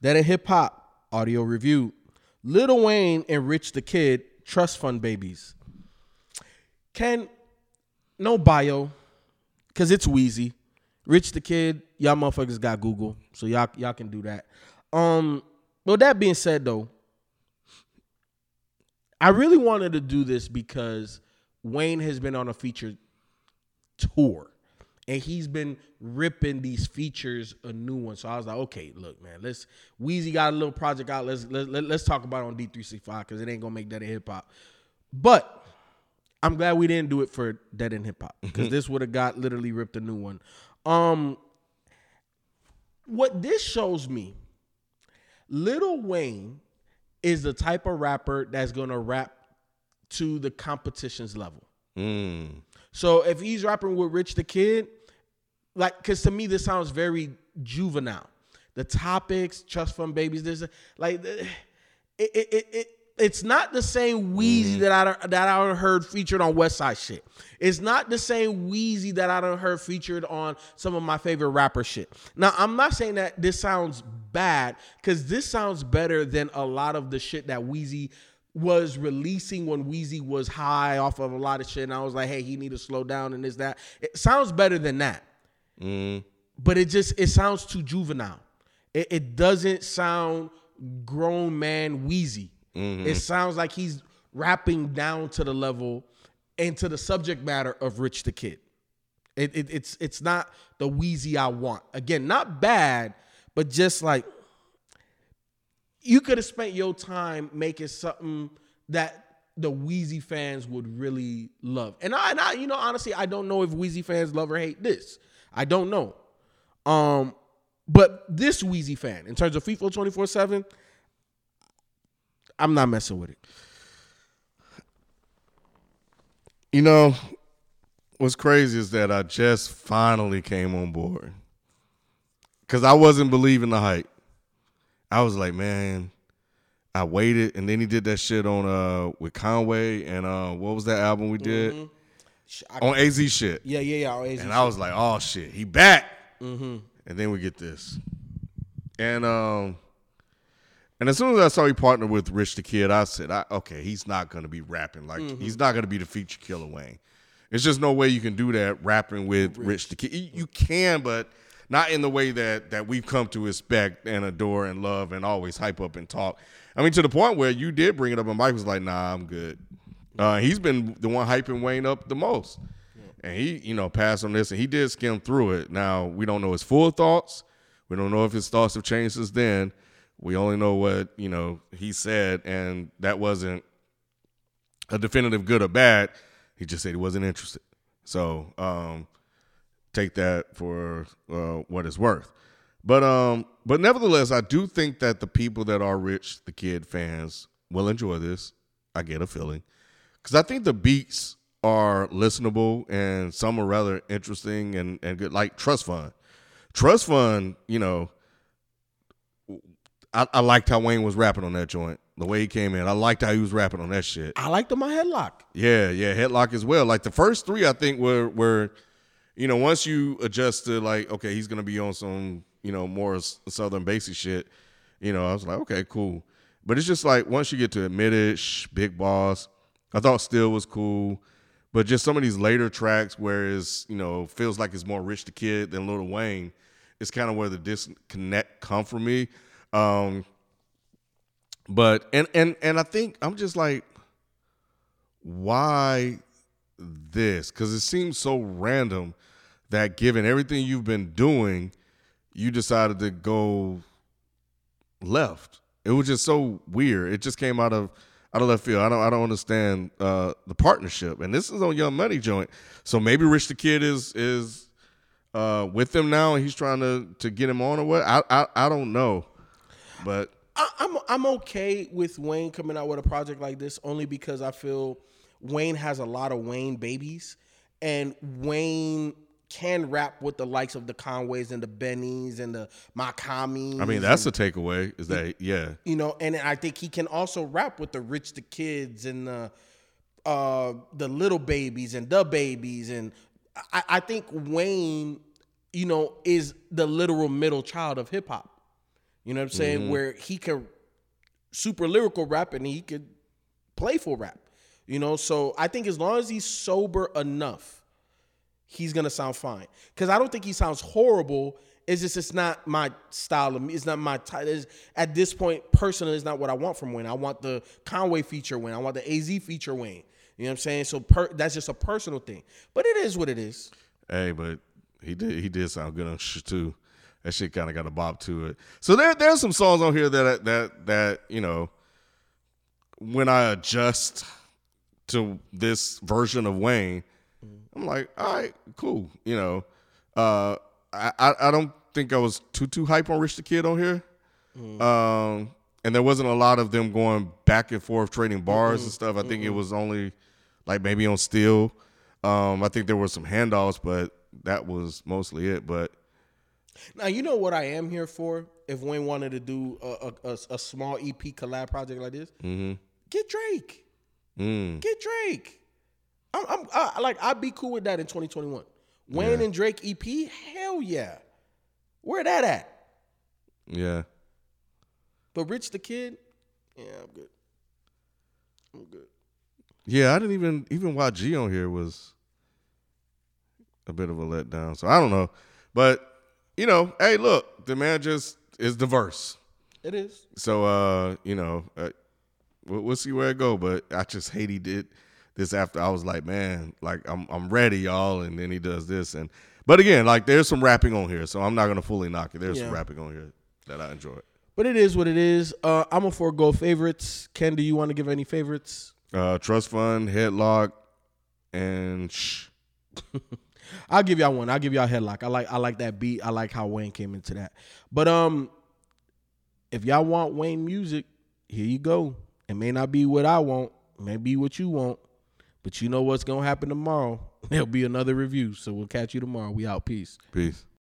That a hip hop audio review. Lil Wayne and Rich the Kid trust fund babies. Can no bio, cause it's Weezy. Rich the Kid, y'all motherfuckers got Google, so y'all y'all can do that. Um, well, that being said though, I really wanted to do this because Wayne has been on a feature tour and he's been ripping these features a new one. So I was like, okay, look, man, let's Weezy got a little project out. Let's let, let, us talk about it on D365 because it ain't gonna make that a hip hop. But I'm glad we didn't do it for Dead in Hip Hop because this would have got literally ripped a new one. Um, what this shows me, Lil Wayne is the type of rapper that's gonna rap to the competition's level. Mm. So if he's rapping with Rich the Kid, like, because to me this sounds very juvenile. The topics, trust fund babies, a, like, it, it, it, it it's not the same Weezy mm-hmm. that I that I heard featured on West Side shit. It's not the same Weezy that I heard featured on some of my favorite rapper shit. Now I'm not saying that this sounds bad because this sounds better than a lot of the shit that Weezy was releasing when Weezy was high off of a lot of shit, and I was like, hey, he need to slow down and this that. It sounds better than that, Mm. but it just it sounds too juvenile. It, it doesn't sound grown man Weezy. It sounds like he's rapping down to the level and to the subject matter of Rich the Kid. It, it, it's it's not the Weezy I want. Again, not bad, but just like you could have spent your time making something that the Weezy fans would really love. And I, and I, you know, honestly, I don't know if Weezy fans love or hate this. I don't know. Um, but this Weezy fan, in terms of FIFA 24 7, I'm not messing with it. You know, what's crazy is that I just finally came on board because I wasn't believing the hype. I was like, man, I waited, and then he did that shit on uh with Conway and uh what was that album we did Sh- I- on AZ shit, yeah, yeah, yeah. always- and I was like, oh shit, he back, and then we get this, and um. And as soon as I saw he partnered with Rich the Kid, I said, I, okay, he's not going to be rapping like he's not going to be the feature killer Wayne. It's just no way you can do that rapping with Rich, the Kid. You, you can, but not in the way that that we've come to expect and adore and love and always hype up and talk. I mean, to the point where you did bring it up, and Mike was like, "Nah, I'm good." Uh, he's been the one hyping Wayne up the most, and he, you know, passed on this, and he did skim through it. Now we don't know his full thoughts. We don't know if his thoughts have changed since then. We only know what you know he said, and that wasn't a definitive good or bad. He just said he wasn't interested. So um, take that for uh, what it's worth. But um, but nevertheless, I do think that the people that are Rich the Kid fans will enjoy this. I get a feeling because I think the beats are listenable and some are rather interesting and and good. Like Trust Fund, Trust Fund, you know. I, I liked how Wayne was rapping on that joint. The way he came in, I liked how he was rapping on that shit. I liked my headlock. Yeah, yeah, headlock as well. Like the first three, I think were were, you know, once you adjust to like, okay, he's gonna be on some, you know, more s- southern basic shit. You know, I was like, okay, cool. But it's just like once you get to admit it, shh, Big Boss, I thought still was cool. But just some of these later tracks, where it's you know feels like it's more Rich the Kid than Lil Wayne, it's kind of where the disconnect come from me. Um, but and and and I think I'm just like, why this? Because it seems so random that given everything you've been doing, you decided to go left. It was just so weird. It just came out of out of left field. I don't I don't understand uh, the partnership. And this is on Young Money joint. So maybe Rich the Kid is is uh, with them now and he's trying to to get him on or what? I I, I don't know. But I, I'm I'm okay with Wayne coming out with a project like this only because I feel Wayne has a lot of Wayne babies, and Wayne can rap with the likes of the Conways and the Bennies and the Mach-Hommys. I mean that's the takeaway is that yeah. you know, and I think he can also rap with the Rich the Kids and the uh the little babies and the babies and I, I think Wayne, you know, is the literal middle child of hip hop. You know what I'm saying? Where he can super lyrical rap and he could playful rap. You know, so I think as long as he's sober enough, he's gonna sound fine. Cause I don't think he sounds horrible. It's just it's not my style of me. It's not my type. At this point, personally, it's not what I want from Wayne. I want the Conway feature Wayne. I want the AZ feature Wayne. You know what I'm saying? So per, that's just a personal thing. But it is what it is. Hey, but he did he did sound good on shit too. That shit kind of got a bop to it. So there there's some songs on here that that that you know when I adjust to this version of Wayne, I'm like, all right, cool. You know, uh, I I I don't think I was too too hype on Rich the Kid on here. Um, and there wasn't a lot of them going back and forth trading bars and stuff. I think it was only like maybe on Steel. Um, I think there were some handoffs, but that was mostly it. But Now you know what I am here for. If Wayne wanted to do a, a, a, a small EP collab project like this, get Drake. mm, Get Drake. I'm, I'm I, like I'd be cool with that in 2021. Wayne Yeah. and Drake EP, hell yeah. Where that at? yeah, But Rich the Kid, yeah, I'm good. I'm good. yeah, I didn't even even YG on here was a bit of a letdown. So I don't know, but you know, hey, look, the man just is diverse. It is. So uh, you know, uh, we'll, we'll see where it go. But I just hate he did this after I was like, man, like I'm I'm ready, y'all, and then he does this and. But again, like there's some rapping on here, so I'm not gonna fully knock it. There's some rapping on here that I enjoy. But it is what it is. Uh, I'm a forego favorites. Ken, do you want to give any favorites? Uh, Trust Fund, Headlock, and Shh. I'll give y'all one. I'll give y'all headlock. I like I like that beat. I like how Wayne came into that. But um, if y'all want Wayne music, here you go. It may not be what I want, it may be what you want, but you know what's gonna happen tomorrow. There'll be another review. So we'll catch you tomorrow. We out. Peace. Peace.